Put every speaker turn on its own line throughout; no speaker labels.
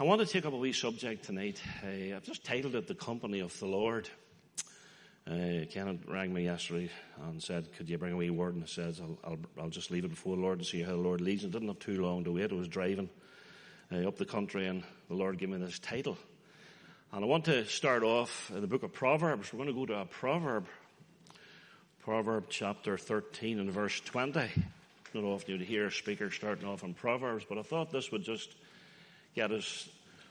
I want to take up a wee subject tonight. Uh, I've just titled it The Company of the Lord. Uh, Kenneth rang me yesterday and said, Could you bring a wee word? And I said, I'll, I'll, I'll just leave it before the Lord and see how the Lord leads. And didn't have too long to wait. I was driving uh, up the country and the Lord gave me this title. And I want to start off in the book of Proverbs. We're going to go to a proverb. Proverb chapter 13 and verse 20. Not often you'd hear a speaker starting off in Proverbs, but I thought this would just get us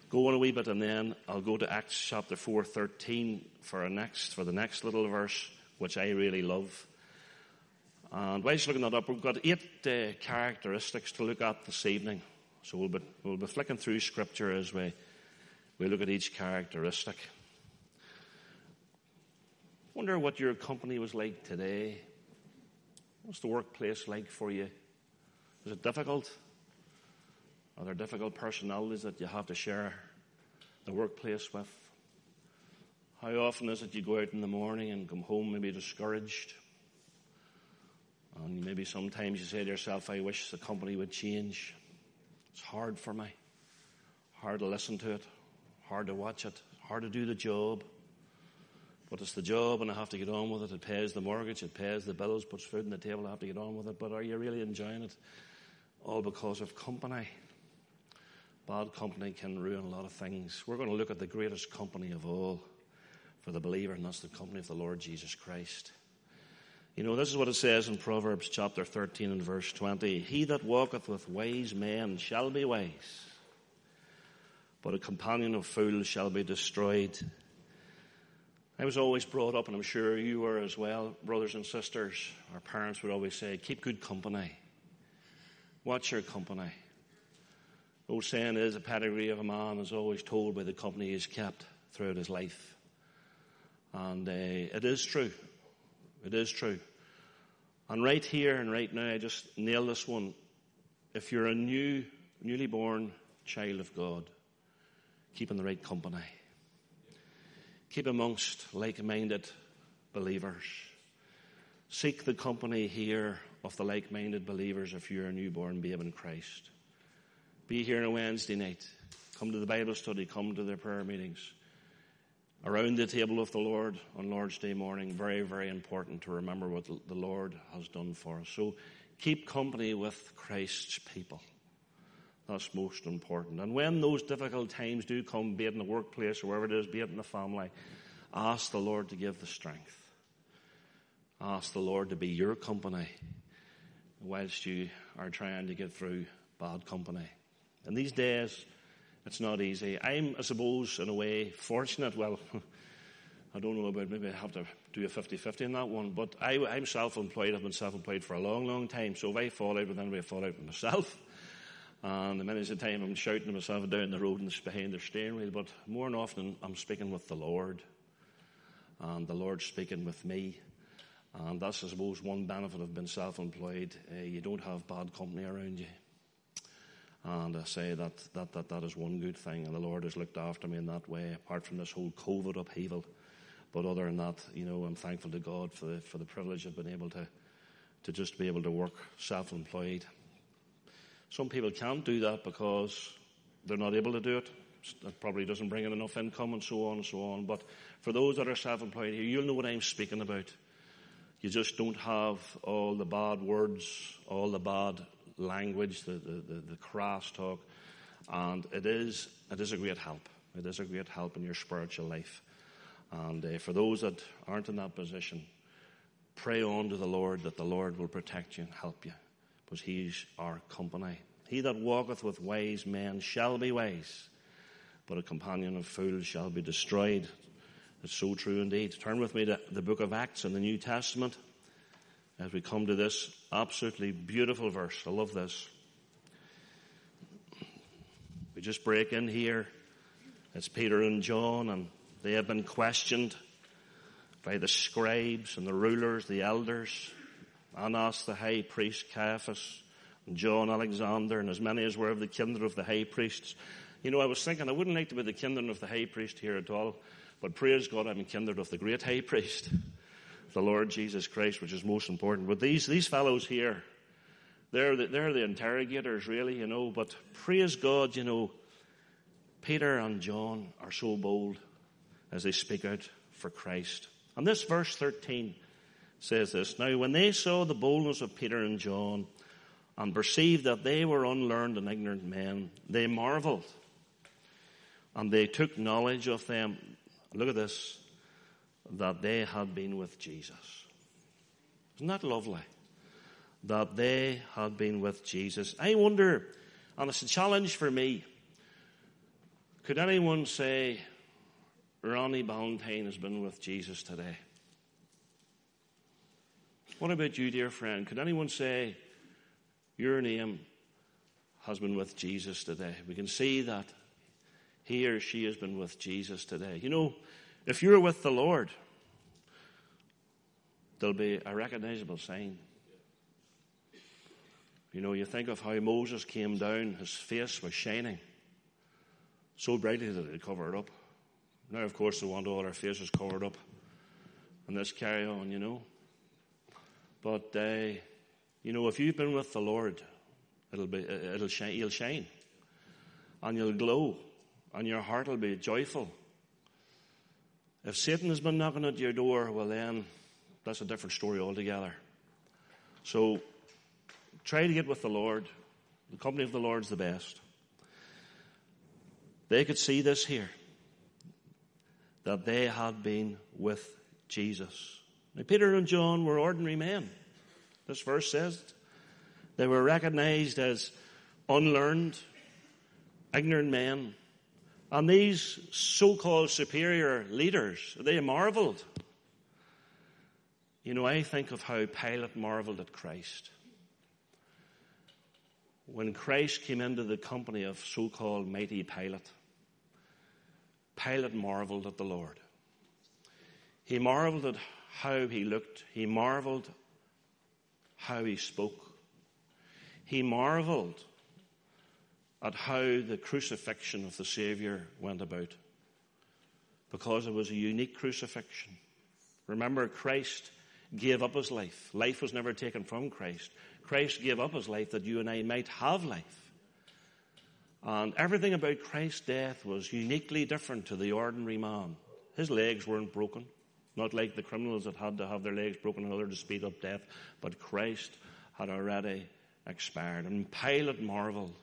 going a wee bit, and then I'll go to Acts chapter 4, 13 for next, for the next little verse, which I really love. And whilst looking that up, we've got eight uh, characteristics to look at this evening. So we'll be, we'll be flicking through scripture as we, we look at each characteristic. Wonder what your company was like today. What's the workplace like for you? Is it difficult? Are there difficult personalities that you have to share the workplace with? How often is it you go out in the morning and come home maybe discouraged? And maybe sometimes you say to yourself, I wish the company would change. It's hard for me. Hard to listen to it. Hard to watch it. Hard to do the job. But it's the job and I have to get on with it. It pays the mortgage, it pays the bills, puts food on the table, I have to get on with it. But are you really enjoying it? All because of company. Bad company can ruin a lot of things. We're going to look at the greatest company of all for the believer, and that's the company of the Lord Jesus Christ. You know, this is what it says in Proverbs chapter 13 and verse 20. He that walketh with wise men shall be wise, but a companion of fools shall be destroyed. I was always brought up, and I'm sure you were as well, brothers and sisters. Our parents would always say, keep good company. Watch your company old saying is, a pedigree of a man is always told by the company he's kept throughout his life. And uh, it is true. It is true. And right here and right now, I just nail this one. If you're a new, newly born child of God, keep in the right company. Keep amongst like-minded believers. Seek the company here of the like-minded believers if you're a newborn babe in Christ. Be here on a Wednesday night. Come to the Bible study. Come to the prayer meetings. Around the table of the Lord on Lord's Day morning. Very, very important to remember what the Lord has done for us. So keep company with Christ's people. That's most important. And when those difficult times do come, be it in the workplace or wherever it is, be it in the family, ask the Lord to give the strength. Ask the Lord to be your company whilst you are trying to get through bad company. And these days, it's not easy. I'm, I suppose, in a way, fortunate. Well, I don't know about maybe I have to do a 50-50 in that one, but I, am self-employed. I've been self-employed for a long, long time. So if I fall out with anybody, I fall out with myself. And the minute of time I'm shouting to myself down the road and behind the steering wheel, but more than often I'm speaking with the Lord. And the Lord's speaking with me. And that's, I suppose, one benefit of being self-employed. Uh, you don't have bad company around you. And I say that, that, that, that is one good thing. And the Lord has looked after me in that way, apart from this whole COVID upheaval. But other than that, you know, I'm thankful to God for the, for the privilege of being able to, to just be able to work self-employed. Some people can't do that because they're not able to do it. That probably doesn't bring in enough income and so on and so on. But for those that are self-employed here, you'll know what I'm speaking about. You just don't have all the bad words, all the bad language, the, the, the, the talk. And it is, it is a great help. It is a great help in your spiritual life. And uh, for those that aren't in that position, pray on to the Lord that the Lord will protect you and help you, because He's our company. He that walketh with wise men shall be wise, but a companion of fools shall be destroyed. It's so true indeed. Turn with me to the book of Acts in the New Testament as we come to this absolutely beautiful verse. I love this. We just break in here. It's Peter and John, and they have been questioned by the scribes and the rulers, the elders, Annas the high priest, Caiaphas, and John Alexander, and as many as were of the kindred of the high priests. You know, I was thinking I wouldn't like to be the kindred of the high priest here at all, but praise God I'm kindred of the great high priest the Lord Jesus Christ, which is most important. But these, these fellows here, they're the, they're the interrogators really, you know, but praise God, you know, Peter and John are so bold as they speak out for Christ. And this verse 13 says this Now, when they saw the boldness of Peter and John and perceived that they were unlearned and ignorant men, they marveled and they took knowledge of them. Look at this that they had been with Jesus. Isn't that lovely? That they had been with Jesus. I wonder, and it's a challenge for me, could anyone say Ronnie Ballantyne has been with Jesus today? What about you, dear friend? Could anyone say your name has been with Jesus today? We can see that he or she has been with Jesus today. You know, if you're with the Lord, there'll be a recognizable sign. You know, you think of how Moses came down, his face was shining so brightly that it covered up. Now, of course, they want all our faces covered up. And let's carry on, you know. But, uh, you know, if you've been with the Lord, it'll be, it'll shine, you'll shine. And you'll glow. And your heart will be joyful. If Satan has been knocking at your door, well then, that's a different story altogether. So, try to get with the Lord. The company of the Lord is the best. They could see this here that they had been with Jesus. Now, Peter and John were ordinary men. This verse says they were recognized as unlearned, ignorant men. And these so called superior leaders, they marveled. You know, I think of how Pilate marveled at Christ. When Christ came into the company of so called mighty Pilate, Pilate marveled at the Lord. He marveled at how he looked. He marveled how he spoke. He marveled at how the crucifixion of the Savior went about. Because it was a unique crucifixion. Remember, Christ gave up his life. Life was never taken from Christ. Christ gave up his life that you and I might have life. And everything about Christ's death was uniquely different to the ordinary man. His legs weren't broken, not like the criminals that had to have their legs broken in order to speed up death, but Christ had already expired. And Pilate marveled.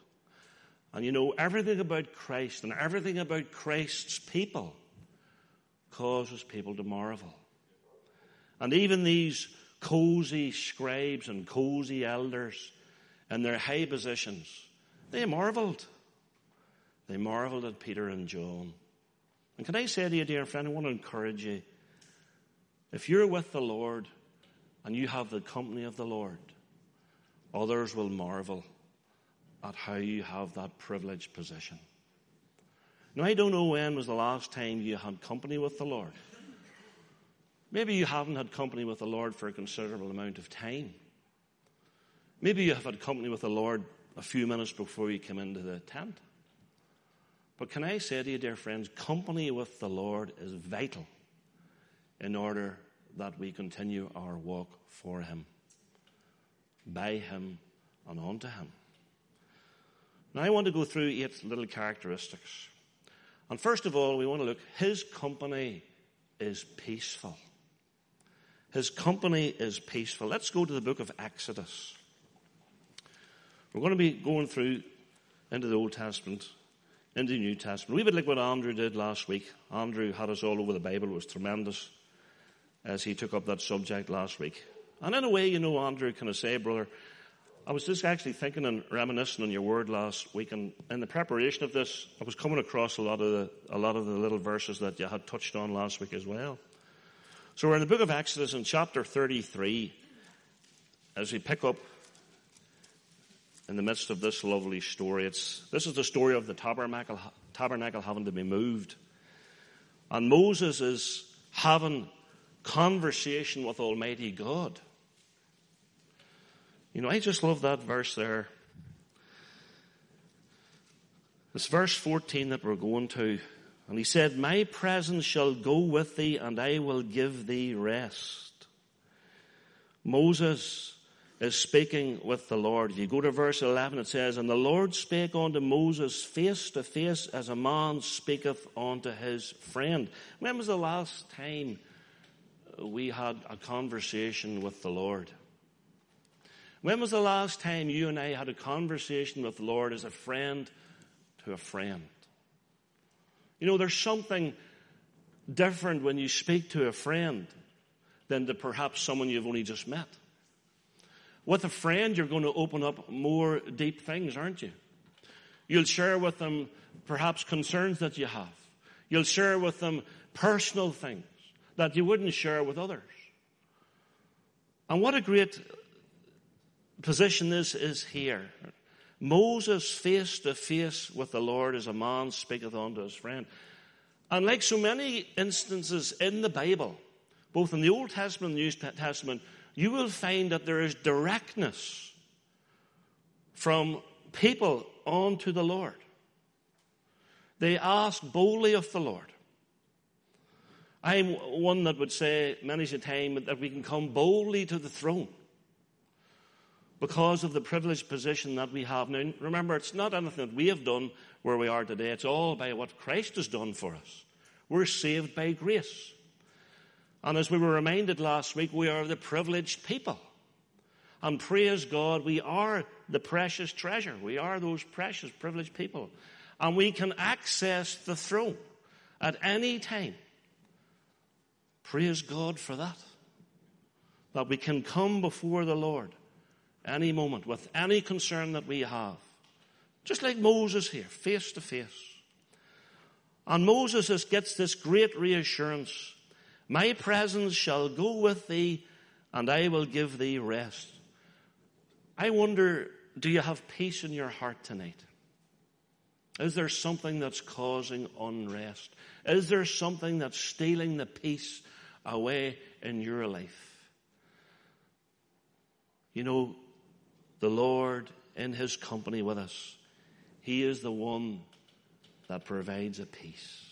And you know, everything about Christ and everything about Christ's people causes people to marvel. And even these cozy scribes and cozy elders in their high positions, they marveled. They marveled at Peter and John. And can I say to you, dear friend, I want to encourage you. If you're with the Lord and you have the company of the Lord, others will marvel at how you have that privileged position. Now, I don't know when was the last time you had company with the Lord. Maybe you haven't had company with the Lord for a considerable amount of time. Maybe you have had company with the Lord a few minutes before you came into the tent. But can I say to you, dear friends, company with the Lord is vital in order that we continue our walk for Him, by Him, and unto Him. Now, I want to go through eight little characteristics. And first of all, we want to look, His company is peaceful. His company is peaceful. Let's go to the book of Exodus. We're going to be going through into the Old Testament into the New Testament. We would like what Andrew did last week. Andrew had us all over the Bible. It was tremendous as he took up that subject last week. And in a way, you know, Andrew, can I say, brother, I was just actually thinking and reminiscing on your word last week, and in the preparation of this, I was coming across a lot of the, a lot of the little verses that you had touched on last week as well. So we're in the book of Exodus in chapter 33, as we pick up in the midst of this lovely story. It's, this is the story of the tabernacle, tabernacle having to be moved. And Moses is having conversation with Almighty God. You know, I just love that verse there. It's verse 14 that we're going to. And he said, My presence shall go with thee, and I will give thee rest. Moses is speaking with the Lord. If you go to verse 11, it says, And the Lord spake unto Moses face to face as a man speaketh unto his friend. When was the last time we had a conversation with the Lord? When was the last time you and I had a conversation with the Lord as a friend to a friend? You know, there's something different when you speak to a friend than to perhaps someone you've only just met. With a friend, you're going to open up more deep things, aren't you? You'll share with them perhaps concerns that you have. You'll share with them personal things that you wouldn't share with others. And what a great position this is here. Moses face to face with the Lord as a man speaketh unto his friend. And like so many instances in the Bible, both in the Old Testament and the New Testament, you will find that there is directness from people unto the Lord. They ask boldly of the Lord. I'm one that would say many a time that we can come boldly to the throne because of the privileged position that we have. Now, remember, it's not anything that we have done where we are today. It's all by what Christ has done for us. We're saved by grace. And as we were reminded last week, we are the privileged people. And praise God, we are the precious treasure. We are those precious, privileged people. And we can access the throne at any time. Praise God for that. That we can come before the Lord any moment with any concern that we have. Just like Moses here, face to face. And Moses gets this great reassurance My presence shall go with thee, and I will give thee rest. I wonder, do you have peace in your heart tonight? Is there something that's causing unrest? Is there something that's stealing the peace away in your life? You know, the Lord in His company with us, He is the one that provides a peace.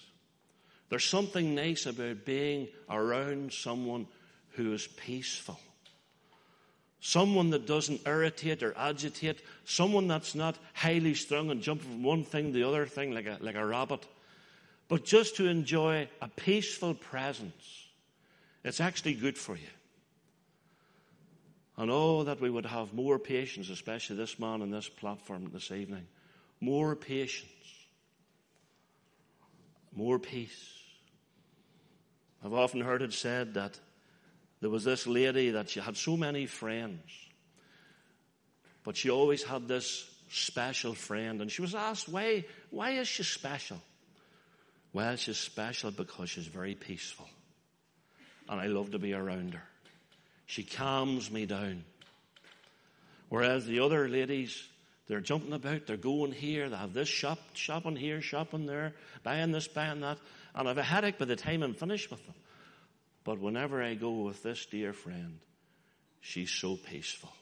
There's something nice about being around someone who is peaceful. Someone that doesn't irritate or agitate. Someone that's not highly strung and jumping from one thing to the other thing like a, like a rabbit. But just to enjoy a peaceful presence. It's actually good for you. And oh, that we would have more patience, especially this man on this platform this evening. More patience. More peace. I've often heard it said that there was this lady that she had so many friends, but she always had this special friend. And she was asked, why, why is she special? Well, she's special because she's very peaceful. And I love to be around her. She calms me down. Whereas the other ladies, they're jumping about, they're going here, they have this shop, shopping here, shopping there, buying this, buying that, and I have a headache by the time I'm finished with them. But whenever I go with this dear friend, she's so peaceful.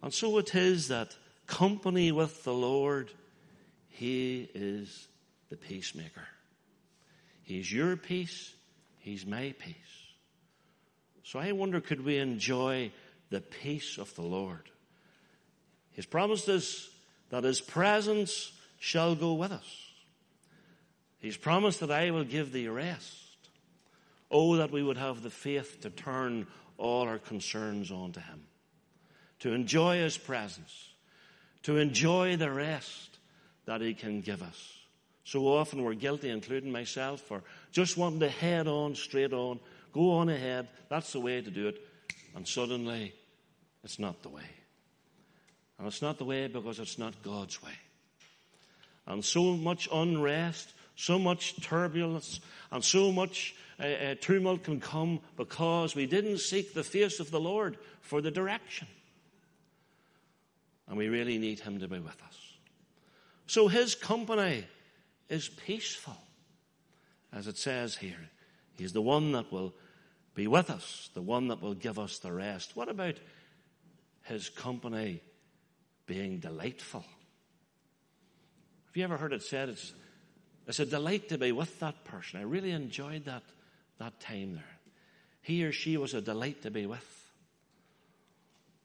And so it is that company with the Lord, He is the peacemaker. He's your peace, He's my peace. So I wonder, could we enjoy the peace of the Lord? He's promised us that His presence shall go with us. He's promised that I will give thee rest. Oh, that we would have the faith to turn all our concerns onto Him, to enjoy His presence, to enjoy the rest that He can give us. So often we're guilty, including myself, for just wanting to head on, straight on, Go on ahead. That's the way to do it. And suddenly, it's not the way. And it's not the way because it's not God's way. And so much unrest, so much turbulence, and so much uh, uh, tumult can come because we didn't seek the face of the Lord for the direction. And we really need Him to be with us. So His company is peaceful, as it says here. He's the one that will be with us, the one that will give us the rest. What about his company being delightful? Have you ever heard it said it's, it's a delight to be with that person? I really enjoyed that, that time there. He or she was a delight to be with.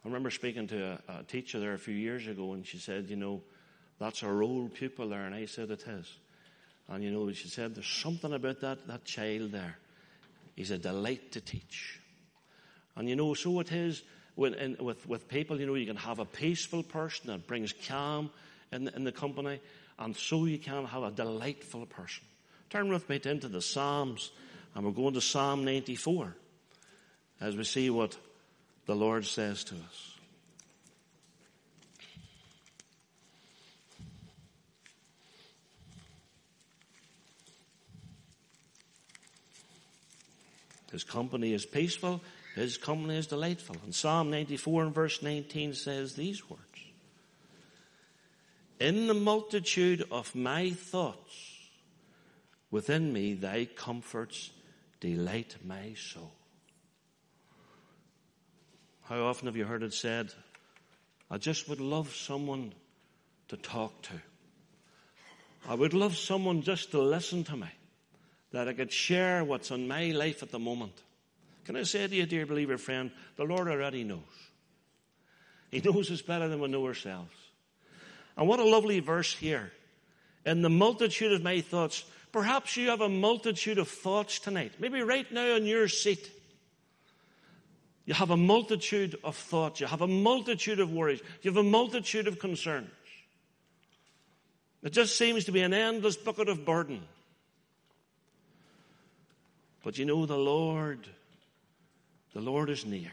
I remember speaking to a, a teacher there a few years ago, and she said, You know, that's our old pupil there. And I said, It is. And you know, she said, There's something about that, that child there. He's a delight to teach. And you know, so it is when, in, with, with people, you know, you can have a peaceful person that brings calm in in the company, and so you can have a delightful person. Turn with me into the Psalms, and we're going to Psalm 94 as we see what the Lord says to us. His company is peaceful. His company is delightful. And Psalm 94 and verse 19 says these words. In the multitude of my thoughts within me, thy comforts delight my soul. How often have you heard it said, I just would love someone to talk to. I would love someone just to listen to me that I could share what's on my life at the moment. Can I say to you, dear believer friend, the Lord already knows. He knows us better than we know ourselves. And what a lovely verse here. In the multitude of my thoughts, perhaps you have a multitude of thoughts tonight. Maybe right now in your seat. You have a multitude of thoughts. You have a multitude of worries. You have a multitude of concerns. It just seems to be an endless bucket of burden. But you know, the Lord, the Lord is near.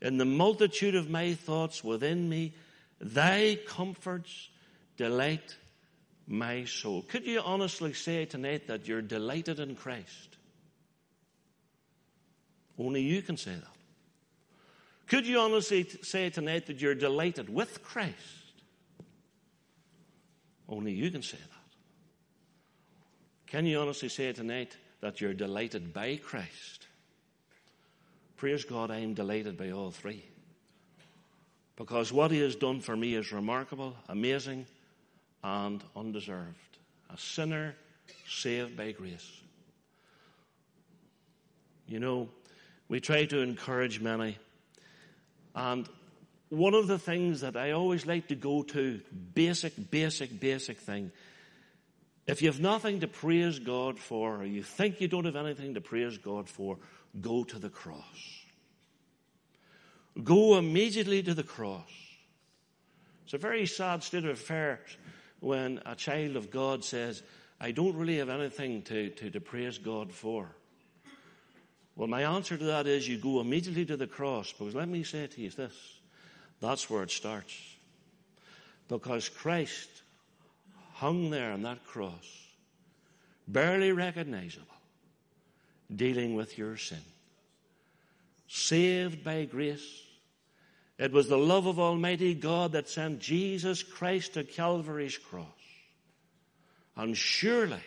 In the multitude of my thoughts within me, thy comforts delight my soul. Could you honestly say tonight that you're delighted in Christ? Only you can say that. Could you honestly say tonight that you're delighted with Christ? Only you can say that. Can you honestly say tonight that you're delighted by Christ. Praise God, I am delighted by all three. Because what He has done for me is remarkable, amazing, and undeserved. A sinner saved by grace. You know, we try to encourage many. And one of the things that I always like to go to, basic, basic, basic thing, if you have nothing to praise God for, or you think you don't have anything to praise God for, go to the cross. Go immediately to the cross. It's a very sad state of affairs when a child of God says, I don't really have anything to, to, to praise God for. Well, my answer to that is you go immediately to the cross, because let me say to you this that's where it starts. Because Christ hung there on that cross, barely recognizable, dealing with your sin. Saved by grace. It was the love of Almighty God that sent Jesus Christ to Calvary's cross. And surely,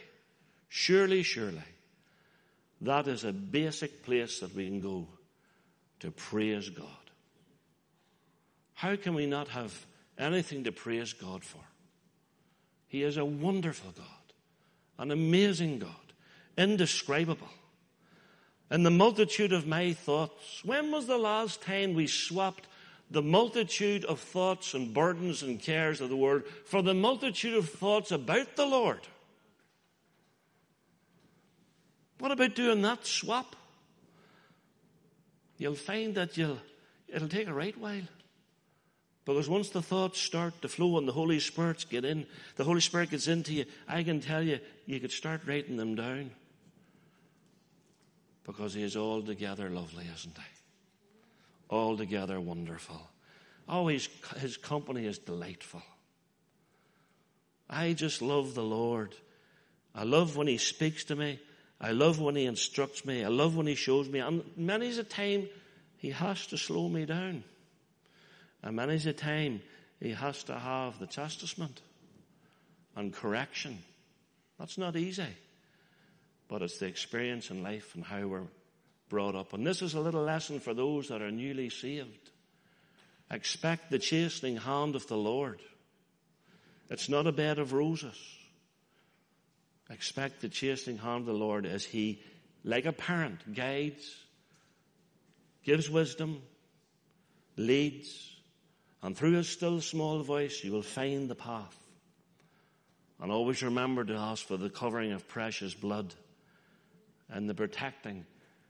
surely, surely, that is a basic place that we can go to praise God. How can we not have anything to praise God for? He is a wonderful God, an amazing God, indescribable. In the multitude of my thoughts, when was the last time we swapped the multitude of thoughts and burdens and cares of the world for the multitude of thoughts about the Lord? What about doing that swap? You'll find that you'll, it'll take a right while. Because once the thoughts start to flow and the Holy Spirit get in, the Holy Spirit gets into you, I can tell you, you could start writing them down. Because He is altogether lovely, isn't He? Altogether wonderful. Always, His company is delightful. I just love the Lord. I love when He speaks to me. I love when He instructs me. I love when He shows me. And many's a time He has to slow me down. And many's a time he has to have the chastisement and correction. That's not easy. But it's the experience in life and how we're brought up. And this is a little lesson for those that are newly saved. Expect the chastening hand of the Lord. It's not a bed of roses. Expect the chastening hand of the Lord as He, like a parent, guides, gives wisdom, leads, and through his still small voice, you will find the path. And always remember to ask for the covering of precious blood and the protecting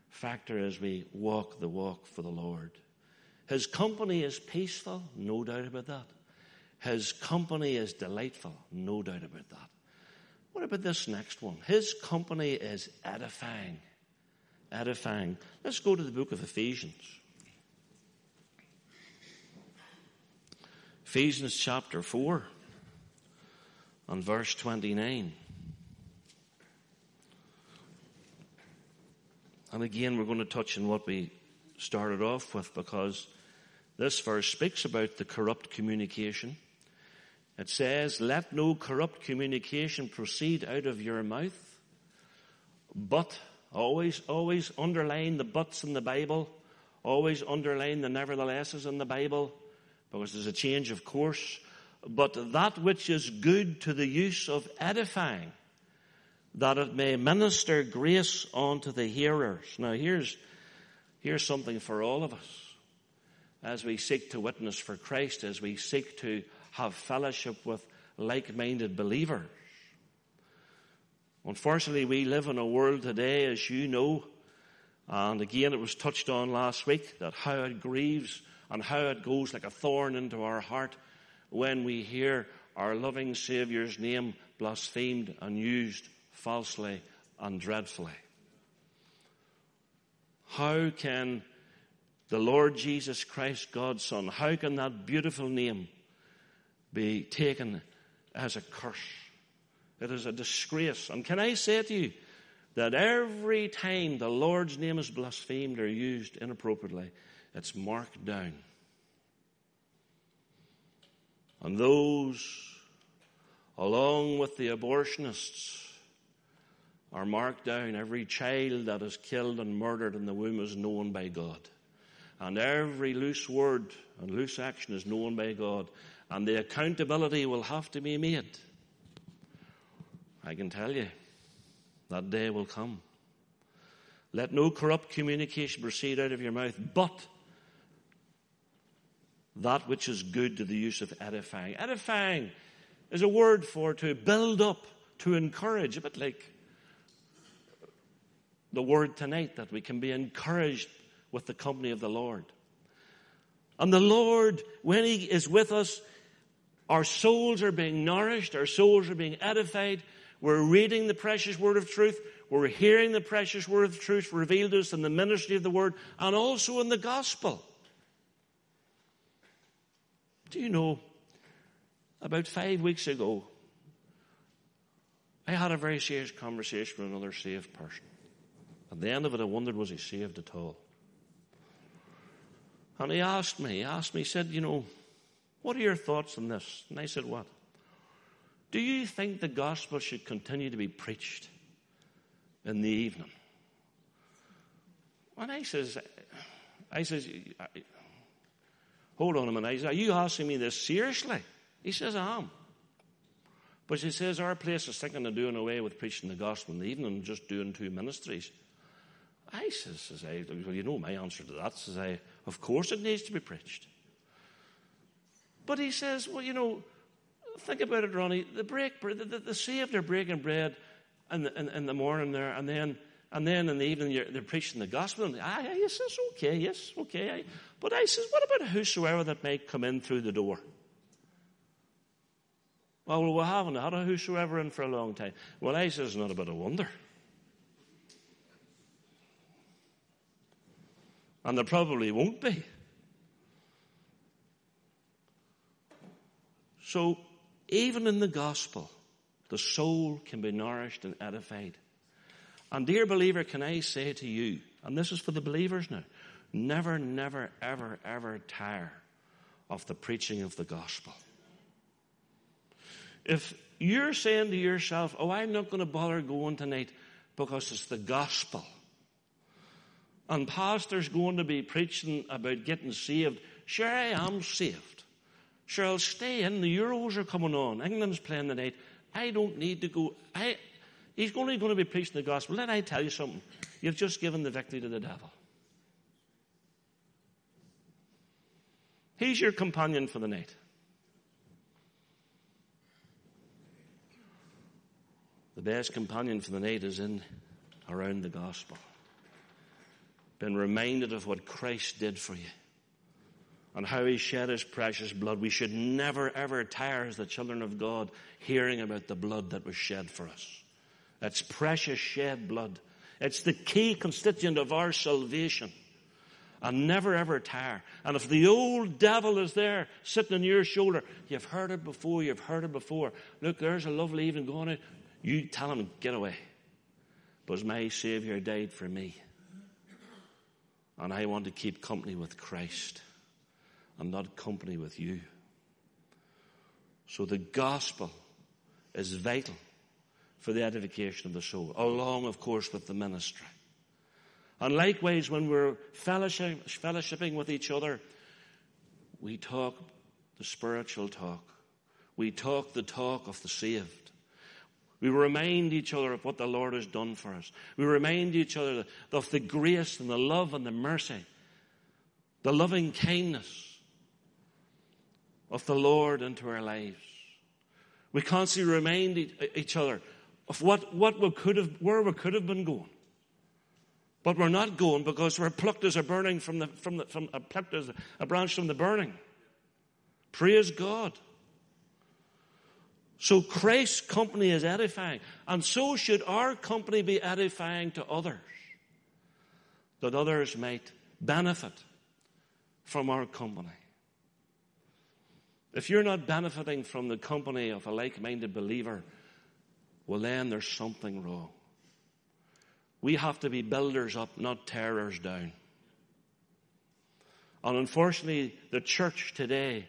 factor as we walk the walk for the Lord. His company is peaceful, no doubt about that. His company is delightful, no doubt about that. What about this next one? His company is edifying. Edifying. Let's go to the book of Ephesians. Ephesians chapter 4 and verse 29. And again, we're going to touch on what we started off with because this verse speaks about the corrupt communication. It says, Let no corrupt communication proceed out of your mouth, but always, always underline the buts in the Bible, always underline the neverthelesses in the Bible, because there's a change of course. But that which is good to the use of edifying, that it may minister grace unto the hearers. Now here's, here's something for all of us. As we seek to witness for Christ, as we seek to have fellowship with like-minded believers. Unfortunately, we live in a world today, as you know, and again it was touched on last week, that how it grieves and how it goes like a thorn into our heart when we hear our loving Saviour's name blasphemed and used falsely and dreadfully. How can the Lord Jesus Christ, God's Son, how can that beautiful name be taken as a curse? It is a disgrace. And can I say to you that every time the Lord's name is blasphemed or used inappropriately, it's marked down. And those, along with the abortionists, are marked down. Every child that is killed and murdered in the womb is known by God. And every loose word and loose action is known by God. And the accountability will have to be made. I can tell you, that day will come. Let no corrupt communication proceed out of your mouth, but that which is good to the use of edifying. Edifying is a word for to build up, to encourage, a bit like the word tonight that we can be encouraged with the company of the Lord. And the Lord, when He is with us, our souls are being nourished, our souls are being edified. We're reading the precious word of truth. We're hearing the precious word of truth revealed to us in the ministry of the word and also in the gospel. Do you know, about five weeks ago, I had a very serious conversation with another saved person. At the end of it, I wondered, was he saved at all? And he asked me, he asked me, he said, you know, what are your thoughts on this? And I said, what? Do you think the gospel should continue to be preached in the evening? And I says, I says, hold on a minute. Says, are you asking me this seriously? He says, I am. But he says, our place is thinking of doing away with preaching the gospel in the evening and just doing two ministries. I says, says I, well, you know my answer to that, says I, of course it needs to be preached. But he says, well, you know, think about it, Ronnie. The break, the, the, the saved are breaking bread in the, in, in, the morning there, and then and then in the evening they're preaching the gospel. And I, I says, okay, yes, okay. But I says, what about whosoever that may come in through the door? Well, we haven't had a whosoever in for a long time. Well, I says, not a bit of wonder. And there probably won't be. So, even in the gospel, the soul can be nourished and edified. And, dear believer, can I say to you, and this is for the believers now, never, never, ever, ever tire of the preaching of the gospel. If you're saying to yourself, oh, I'm not going to bother going tonight because it's the gospel, and pastor's going to be preaching about getting saved. Sure, I am saved. Sure, I'll stay in. The Euros are coming on. England's playing tonight. I don't need to go. I, he's only going to be preaching the gospel. Let I tell you something. You've just given the victory to the devil. He's your companion for the night. The best companion for the night is in around the gospel. Been reminded of what Christ did for you and how he shed his precious blood. We should never ever tire as the children of God hearing about the blood that was shed for us. It's precious shed blood. It's the key constituent of our salvation. And never ever tire. And if the old devil is there sitting on your shoulder, you've heard it before, you've heard it before. Look, there's a lovely evening going on. You tell him, get away. Because my Savior died for me. And I want to keep company with Christ and not company with you. So the gospel is vital for the edification of the soul, along, of course, with the ministry. And likewise, when we're fellowship, fellowshipping with each other, we talk the spiritual talk. We talk the talk of the saved. We remind each other of what the Lord has done for us. We remind each other of the grace and the love and the mercy, the loving kindness of the Lord into our lives. We constantly remind each other of what, what we could have, where we could have been going. But we're not going because we're plucked as a burning from the, from the, from, uh, a plucked as a, branch from the burning. Praise God. So Christ's company is edifying, and so should our company be edifying to others, that others might benefit from our company. If you're not benefiting from the company of a like-minded believer, well then there's something wrong. We have to be builders up, not tearers down. And unfortunately, the church today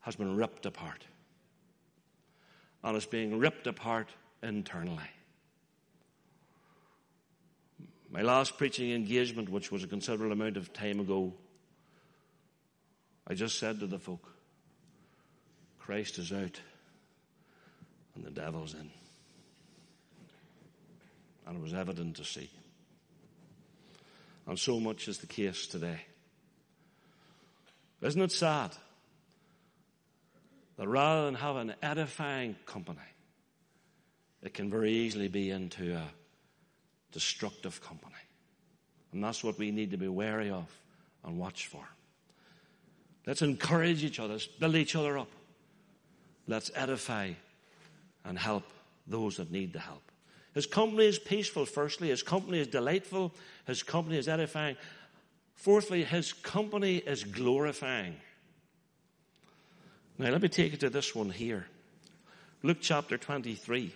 has been ripped apart. And it's being ripped apart internally. My last preaching engagement, which was a considerable amount of time ago, I just said to the folk, Christ is out and the devil's in. And it was evident to see. And so much is the case today. Isn't it sad that rather than have an edifying company, it can very easily be into a destructive company? And that's what we need to be wary of and watch for. Let's encourage each other, let's build each other up. Let's edify and help those that need the help. His company is peaceful, firstly. His company is delightful. His company is edifying. Fourthly, his company is glorifying. Now, let me take you to this one here. Luke chapter 23.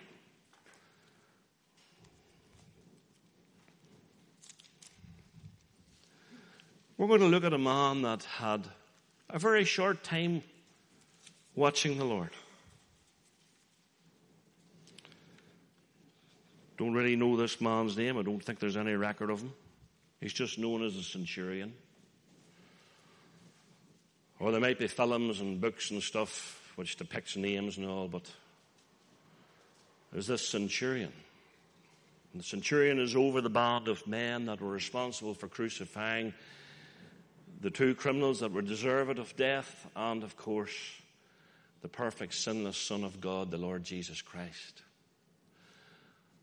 We're going to look at a man that had a very short time watching the Lord. Don't really know this man's name. I don't think there's any record of him. He's just known as a centurion. Or there might be films and books and stuff which depicts names and all, but there's this centurion. And the centurion is over the band of men that were responsible for crucifying the two criminals that were deserved of death, and of course, the perfect sinless Son of God, the Lord Jesus Christ.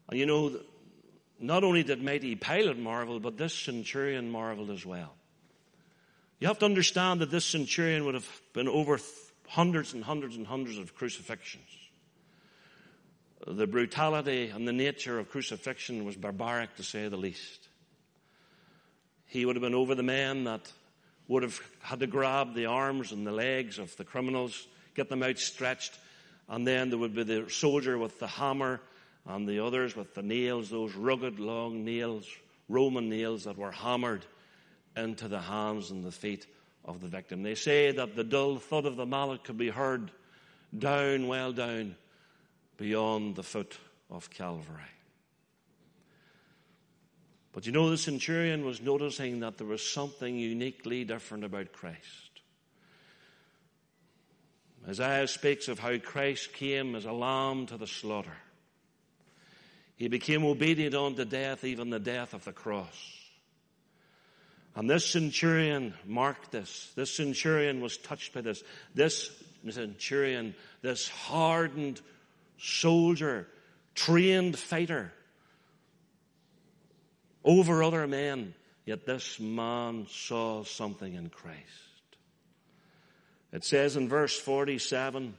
And you know, not only did mighty Pilate marvel, but this centurion marveled as well. You have to understand that this centurion would have been over hundreds and hundreds and hundreds of crucifixions. The brutality and the nature of crucifixion was barbaric to say the least. He would have been over the men that would have had to grab the arms and the legs of the criminals, get them outstretched, and then there would be the soldier with the hammer and the others with the nails, those rugged long nails, Roman nails that were hammered into the hands and the feet of the victim. They say that the dull thud of the mallet could be heard down, well down, beyond the foot of Calvary. But you know, the centurion was noticing that there was something uniquely different about Christ. Isaiah speaks of how Christ came as a lamb to the slaughter. He became obedient unto death, even the death of the cross. And this centurion marked this. This centurion was touched by this. This centurion, this hardened soldier, trained fighter over other men, yet this man saw something in Christ. It says in verse 47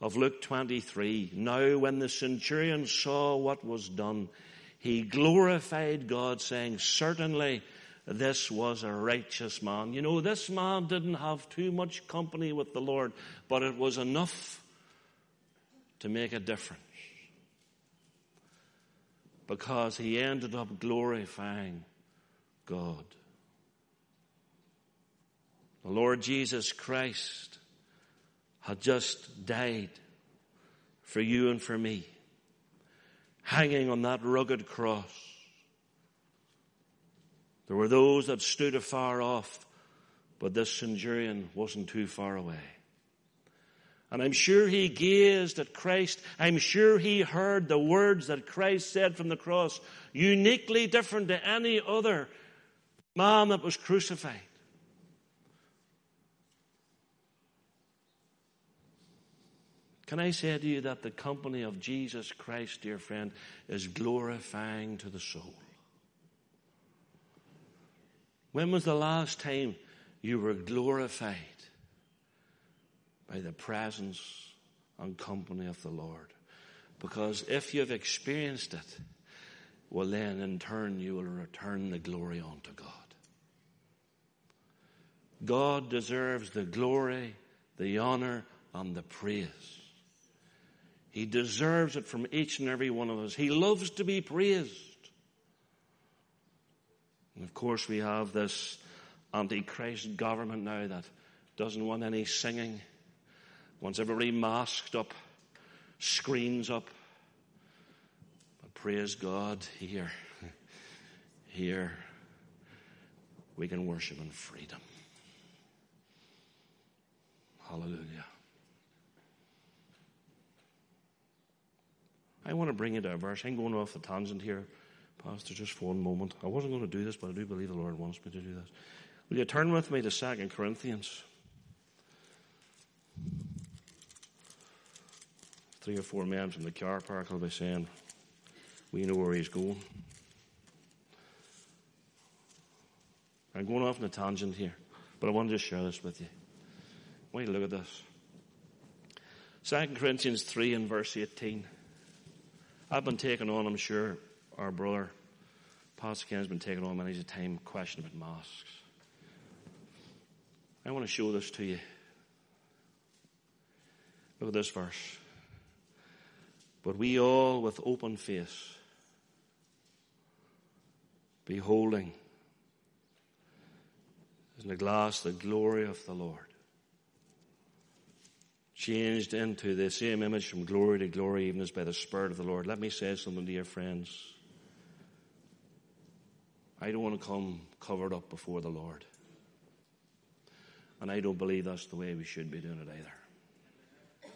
of Luke 23, Now when the centurion saw what was done, he glorified God saying, Certainly this was a righteous man. You know, this man didn't have too much company with the Lord, but it was enough to make a difference. Because he ended up glorifying God. The Lord Jesus Christ had just died for you and for me, hanging on that rugged cross. There were those that stood afar off, but this centurion wasn't too far away. And I'm sure he gazed at Christ. I'm sure he heard the words that Christ said from the cross, uniquely different to any other man that was crucified. Can I say to you that the company of Jesus Christ, dear friend, is glorifying to the soul? When was the last time you were glorified by the presence and company of the Lord? Because if you've experienced it, well, then in turn you will return the glory unto God. God deserves the glory, the honor, and the praise. He deserves it from each and every one of us. He loves to be praised. And of course, we have this antichrist government now that doesn't want any singing, wants everybody masked up, screens up. But praise God, here, here, we can worship in freedom. Hallelujah. I want to bring you to a verse. I'm going off the tangent here. Pastor, just for one moment. I wasn't going to do this, but I do believe the Lord wants me to do this. Will you turn with me to Second Corinthians? Three or four men from the car park will be saying, We know where he's going. I'm going off on a tangent here, but I want to just share this with you. You look at this. Second Corinthians 3 and verse 18. I've been taking on, I'm sure, our brother, Pastor Ken, has been taking on many a time question about masks. I want to show this to you. Look at this verse. But we all with open face, beholding in the glass the glory of the Lord, changed into the same image from glory to glory, even as by the Spirit of the Lord. Let me say something to your friends. I don't want to come covered up before the Lord. And I don't believe that's the way we should be doing it either.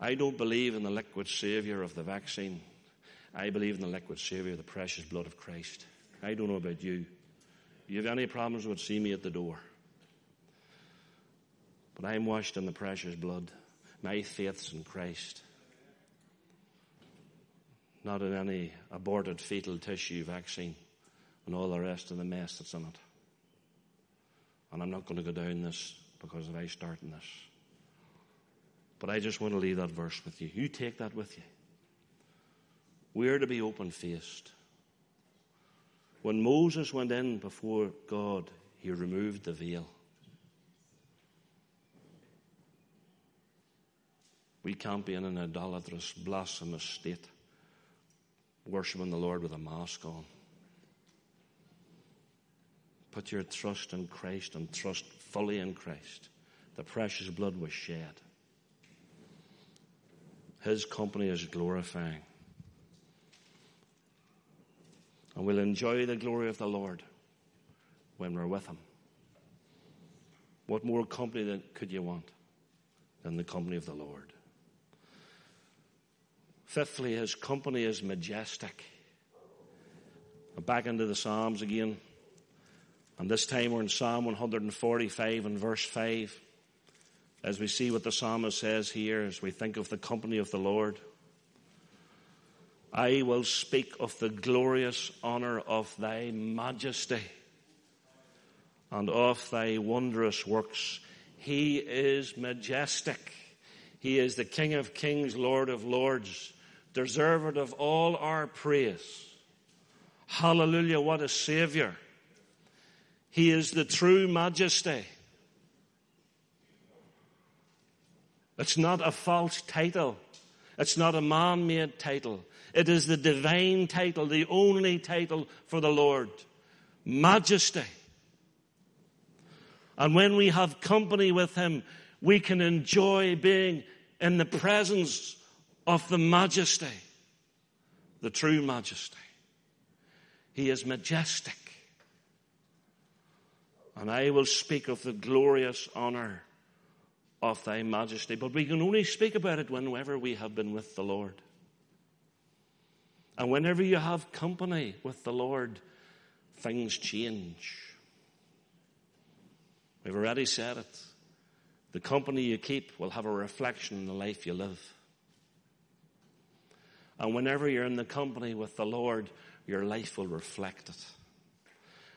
I don't believe in the liquid savior of the vaccine. I believe in the liquid savior of the precious blood of Christ. I don't know about you. You have any problems with see me at the door. But I'm washed in the precious blood. My faith's in Christ. Not in any aborted fetal tissue vaccine and all the rest of the mess that's in it. And I'm not going to go down this because of I start in this. But I just want to leave that verse with you. You take that with you. We're to be open faced. When Moses went in before God, he removed the veil. We can't be in an idolatrous, blasphemous state, worshiping the Lord with a mask on. Put your trust in Christ and trust fully in Christ. The precious blood was shed. His company is glorifying. And we'll enjoy the glory of the Lord when we're with Him. What more company could you want than the company of the Lord? Fifthly, his company is majestic. Back into the Psalms again. And this time we're in Psalm 145 and verse 5. As we see what the psalmist says here, as we think of the company of the Lord. I will speak of the glorious honor of thy majesty and of thy wondrous works. He is majestic. He is the King of kings, Lord of lords, deserved of all our praise. Hallelujah, what a Savior. He is the true majesty. It's not a false title. It's not a man-made title. It is the divine title, the only title for the Lord. Majesty. And when we have company with Him, we can enjoy being in the presence of the majesty, the true majesty. He is majestic. And I will speak of the glorious honor of thy majesty. But we can only speak about it whenever we have been with the Lord. And whenever you have company with the Lord, things change. We've already said it. The company you keep will have a reflection in the life you live. And whenever you're in the company with the Lord, your life will reflect it.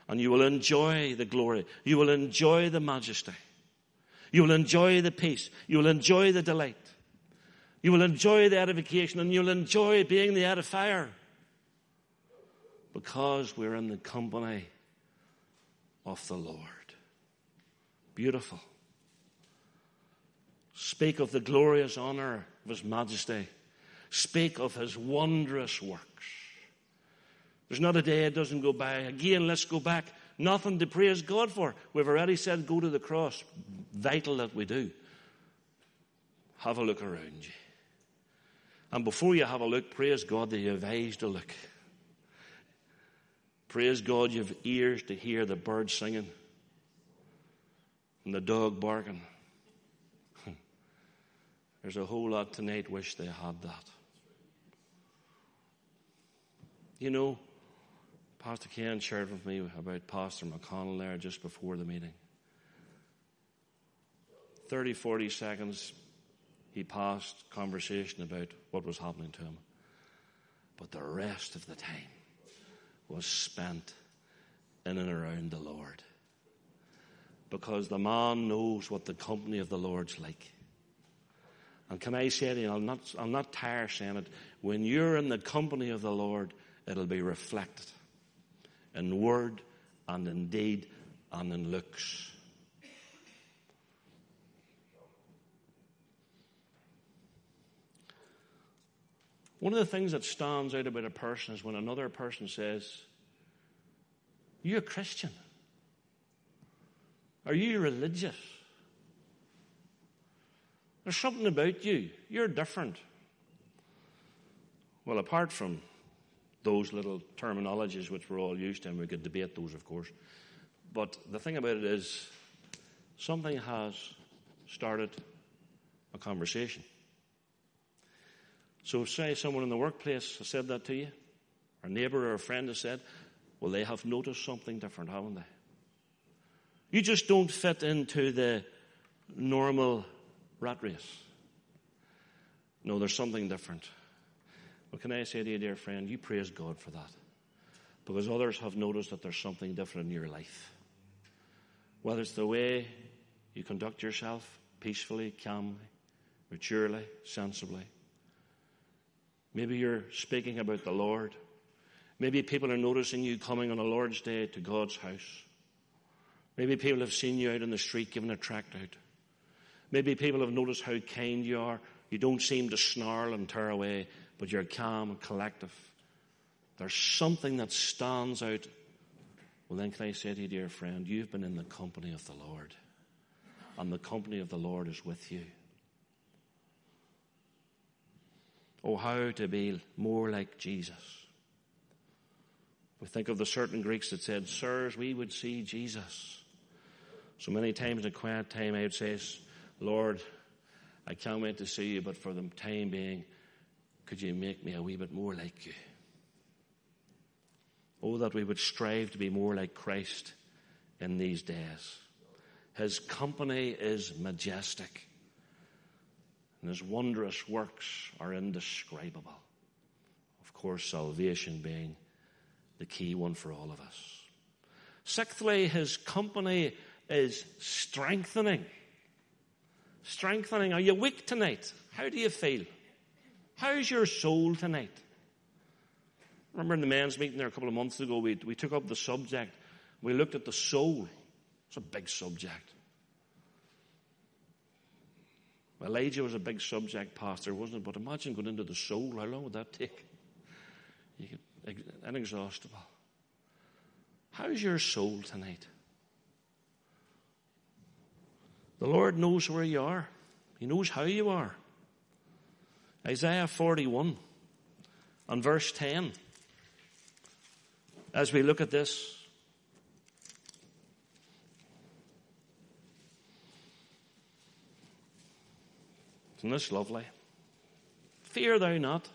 And you will enjoy the glory. You will enjoy the majesty. You will enjoy the peace. You will enjoy the delight. You will enjoy the edification and you'll enjoy being the edifier. Because we're in the company of the Lord. Beautiful. Speak of the glorious honor of His majesty. Speak of His wondrous works. There's not a day it doesn't go by. Again, let's go back. Nothing to praise God for. We've already said go to the cross. Vital that we do. Have a look around you. And before you have a look, praise God that you've eyes to look. Praise God you've ears to hear the birds singing and the dog barking. There's a whole lot tonight wish they had that. You know, Pastor Ken shared with me about Pastor McConnell there just before the meeting. 30, 40 seconds, he passed conversation about what was happening to him. But the rest of the time was spent in and around the Lord because the man knows what the company of the Lord's like. And can I say to you, I'll not, I'll not tire saying it, when you're in the company of the Lord, it'll be reflected in word and in deed and in looks. One of the things that stands out about a person is when another person says, You're a Christian. Are you religious? There's something about you. You're different. Well, apart from those little terminologies which we're all used to, and we could debate those, of course. But the thing about it is, something has started a conversation. So, say someone in the workplace has said that to you, or a neighbor or a friend has said, well, they have noticed something different, haven't they? You just don't fit into the normal rat race. No, there's something different. Well, can I say to you, dear friend, you praise God for that. Because others have noticed that there's something different in your life. Whether it's the way you conduct yourself peacefully, calmly, maturely, sensibly. Maybe you're speaking about the Lord. Maybe people are noticing you coming on a Lord's Day to God's house. Maybe people have seen you out in the street giving a tract out. Maybe people have noticed how kind you are. You don't seem to snarl and tear away, but you're calm and collective. There's something that stands out. Well, then, can I say to you, dear friend, you've been in the company of the Lord, and the company of the Lord is with you. Oh, how to be more like Jesus. We think of the certain Greeks that said, Sirs, we would see Jesus. So many times in a quiet time, I would say, Lord, I can't wait to see you, but for the time being, could you make me a wee bit more like you? Oh, that we would strive to be more like Christ in these days. His company is majestic, and his wondrous works are indescribable. Of course, salvation being the key one for all of us. Sixthly, his company is strengthening. Strengthening. Are you weak tonight? How do you feel? How's your soul tonight? Remember in the men's meeting there a couple of months ago, we, we took up the subject. We looked at the soul. It's a big subject. Elijah was a big subject, Pastor, wasn't it? But imagine going into the soul. How long would that take? You could, inexhaustible. How's your soul tonight? The Lord knows where you are. He knows how you are. Isaiah 41 and verse 10. As we look at this, Isn't this lovely? Fear thou not,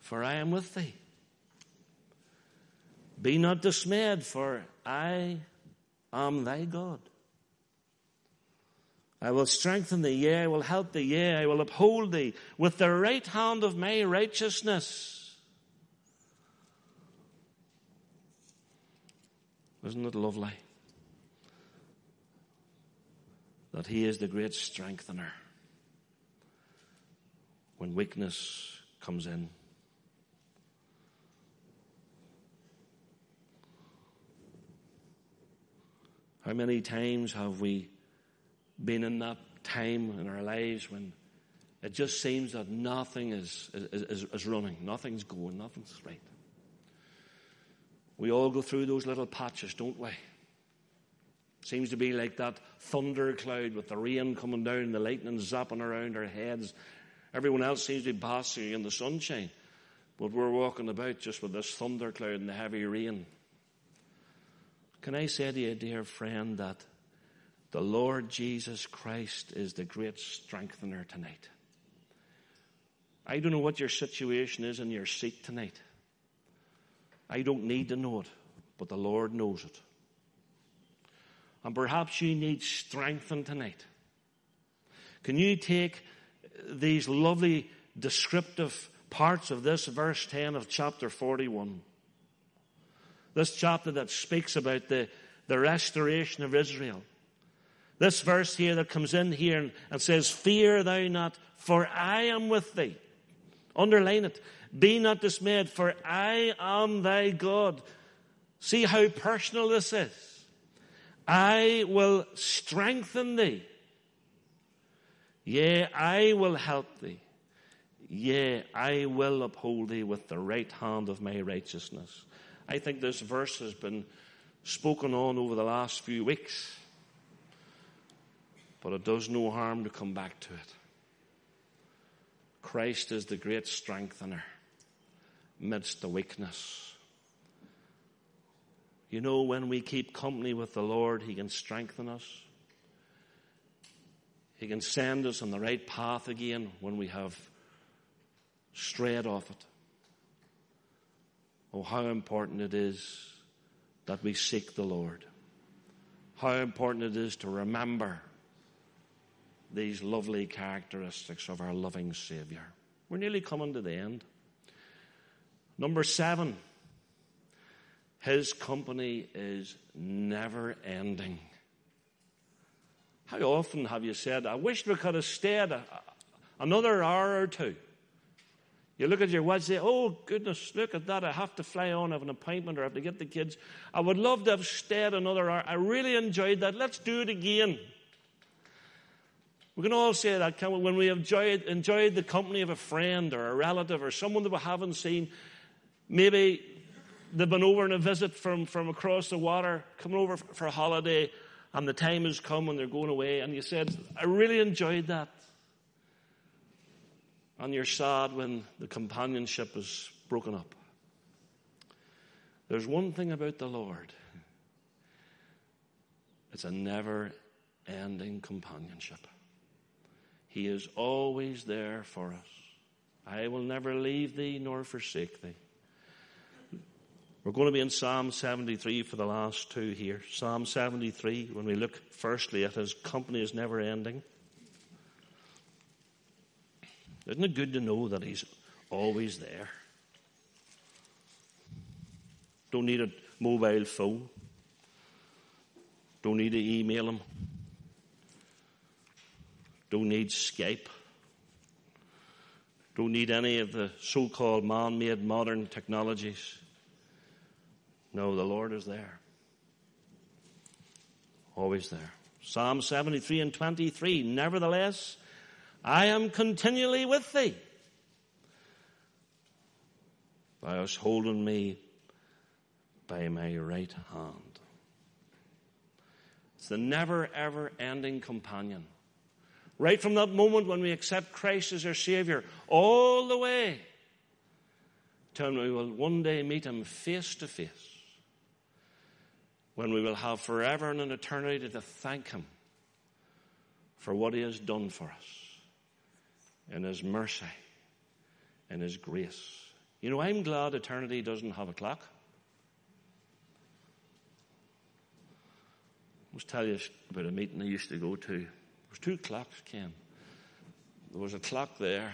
for I am with thee. Be not dismayed, for I am thy God. I will strengthen thee, yea, I will help thee, yea, I will uphold thee with the right hand of my righteousness. Isn't it lovely? That he is the great strengthener when weakness comes in. How many times have we been in that time in our lives when it just seems that nothing is, is, is, running, nothing's going, nothing's right? We all go through those little patches, don't we? Seems to be like that thunder cloud with the rain coming down, the lightning zapping around our heads. Everyone else seems to be basking in the sunshine, but we're walking about just with this thunder cloud and the heavy rain. Can I say to you, dear friend, that the Lord Jesus Christ is the great strengthener tonight? I don't know what your situation is in your seat tonight. I don't need to know it, but the Lord knows it. And perhaps you need strengthened tonight. Can you take these lovely descriptive parts of this verse 10 of chapter 41? This chapter that speaks about the, the restoration of Israel. This verse here that comes in here and, and says, Fear thou not, for I am with thee. Underline it. Be not dismayed, for I am thy God. See how personal this is. I will strengthen thee. Yea, I will help thee. Yea, I will uphold thee with the right hand of my righteousness. I think this verse has been spoken on over the last few weeks. But it does no harm to come back to it. Christ is the great strengthener amidst the weakness. You know, when we keep company with the Lord, He can strengthen us. He can send us on the right path again when we have strayed off it. Oh, how important it is that we seek the Lord. How important it is to remember these lovely characteristics of our loving Savior. We're nearly coming to the end. Number seven, His company is never ending. How often have you said, I wish we could have stayed a, another hour or two? You look at your watch say, oh goodness, look at that. I have to fly on, I have an appointment or I have to get the kids. I would love to have stayed another hour. I really enjoyed that. Let's do it again. We can all say that we, when we enjoyed, enjoyed the company of a friend or a relative or someone that we haven't seen. Maybe they've been over on a visit from, from across the water, coming over for a holiday, and the time has come and they're going away, and you said, I really enjoyed that and you're sad when the companionship is broken up. There's one thing about the Lord it's a never ending companionship. He is always there for us. I will never leave thee nor forsake thee. We're going to be in Psalm 73 for the last two here. Psalm 73, when we look firstly at his company is never ending. Isn't it good to know that he's always there? Don't need a mobile phone. Don't need to email him. Don't need Skype. Don't need any of the so called man made modern technologies. No, the Lord is there. Always there. Psalm 73 and 23. Nevertheless, I am continually with thee. Thou hast holden me by my right hand. It's the never ever ending companion. Right from that moment when we accept Christ as our Savior, all the way till we will one day meet Him face to face. When we will have forever and an eternity to thank Him for what He has done for us in His mercy, in His grace. You know, I'm glad eternity doesn't have a clock. I was tell you about a meeting I used to go to was two clocks, Ken. There was a clock there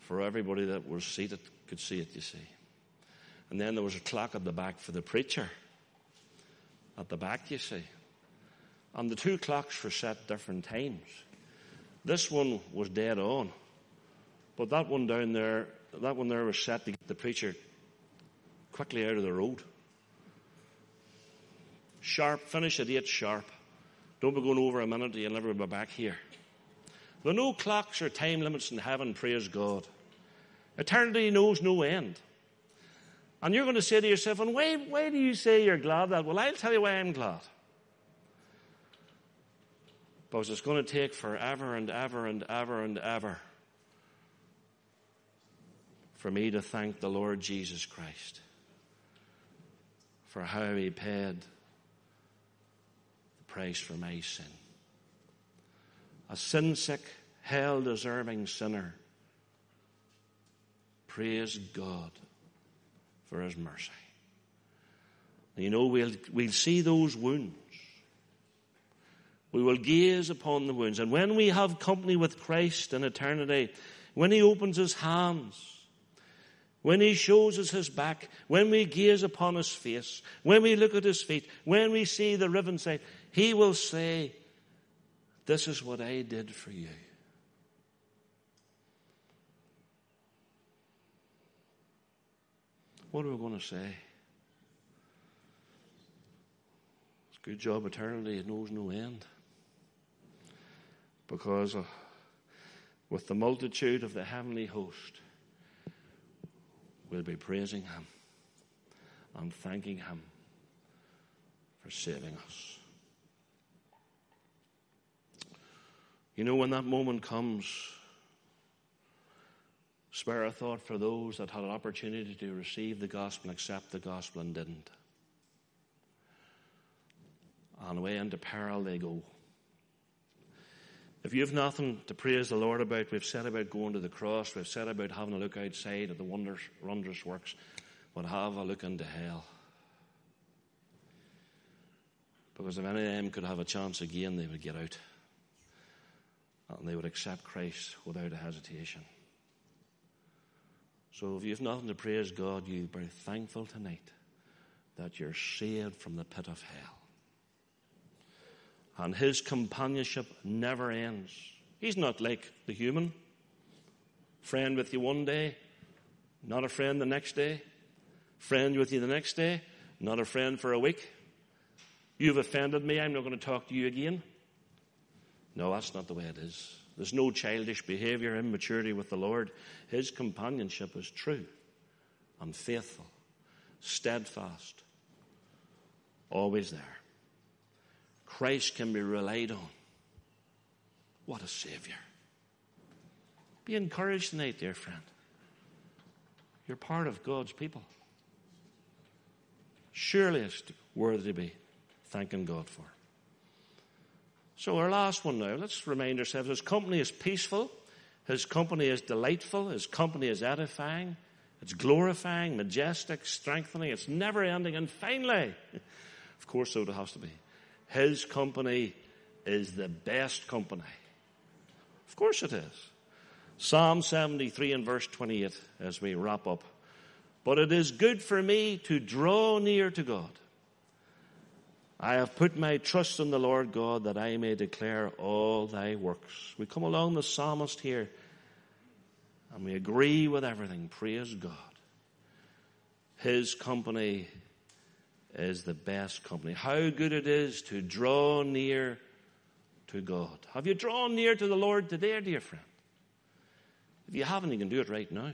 for everybody that was seated could see it, you see. And then there was a clock at the back for the preacher. At the back, you see. And the two clocks were set different times. This one was dead on. But that one down there, that one there was set to get the preacher quickly out of the road. Sharp, finish at eight sharp. Don't be going over a minute, you'll never be back here. There are no clocks or time limits in heaven, praise God. Eternity knows no end. And you're going to say to yourself, and why, why do you say you're glad that? Well, I'll tell you why I'm glad. Because it's going to take forever and ever and ever and ever for me to thank the Lord Jesus Christ for how he paid price for my sin. A sin sick, hell deserving sinner. Praise God for his mercy. You know, we'll, we'll see those wounds. We will gaze upon the wounds. And when we have company with Christ in eternity, when he opens his hands, when he shows us his back, when we gaze upon his face, when we look at his feet, when we see the riven side, he will say, This is what I did for you. What are we going to say? It's a good job eternity, it knows no end. Because uh, with the multitude of the heavenly host, we'll be praising Him and thanking Him for saving us. You know, when that moment comes, spare a thought for those that had an opportunity to receive the gospel and accept the gospel and didn't. And away into peril they go. If you have nothing to praise the Lord about, we've said about going to the cross, we've said about having a look outside at the wonders, wondrous works, but have a look into hell. Because if any of them could have a chance again, they would get out and they would accept Christ without a hesitation. So if you have nothing to praise God, you be thankful tonight that you're saved from the pit of hell. And his companionship never ends. He's not like the human. Friend with you one day, not a friend the next day. Friend with you the next day, not a friend for a week. You've offended me, I'm not going to talk to you again. No, that's not the way it is. There's no childish behavior, immaturity with the Lord. His companionship is true and faithful, steadfast, always there. Christ can be relied on. What a Savior. Be encouraged tonight, dear friend. You're part of God's people. Surely it's worthy to be thanking God for. So our last one now, let's remind ourselves his company is peaceful, his company is delightful, his company is edifying, It's glorifying, majestic, strengthening. It's never ending. And finally, of course, so it has to be. His company is the best company. Of course it is. Psalm 73 and verse 28 as we wrap up. But it is good for me to draw near to God. I have put my trust in the Lord God that I may declare all thy works. We come along the psalmist here and we agree with everything. Praise God. His company is the best company. How good it is to draw near to God. Have you drawn near to the Lord today, dear friend? If you haven't, you can do it right now.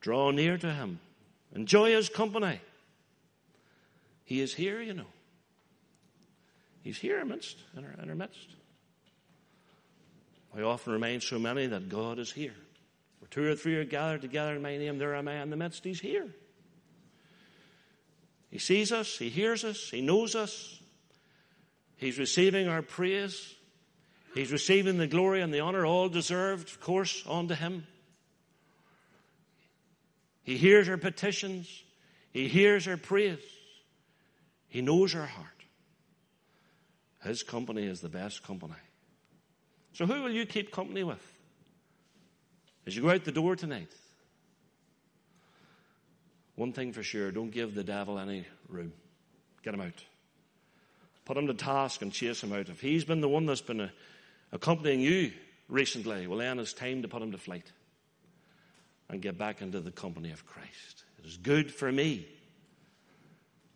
Draw near to Him. Enjoy His company. He is here, you know. He's here amidst, in our, in our midst. I often remind so many that God is here. Where two or three are gathered together in my name, there am I in the midst. He's here. He sees us, He hears us, He knows us. He's receiving our praise. He's receiving the glory and the honor, all deserved, of course, unto Him. He hears our petitions. He hears our praise. He knows our heart. His company is the best company. So who will you keep company with? As you go out the door tonight, one thing for sure, don't give the devil any room. Get him out. Put him to task and chase him out. If he's been the one that's been uh, accompanying you recently, well then it's time to put him to flight and get back into the company of Christ. It is good for me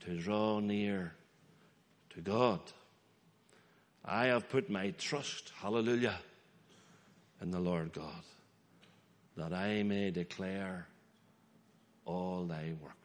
to draw near to God. I have put my trust, hallelujah, in the Lord God, that I may declare all thy works.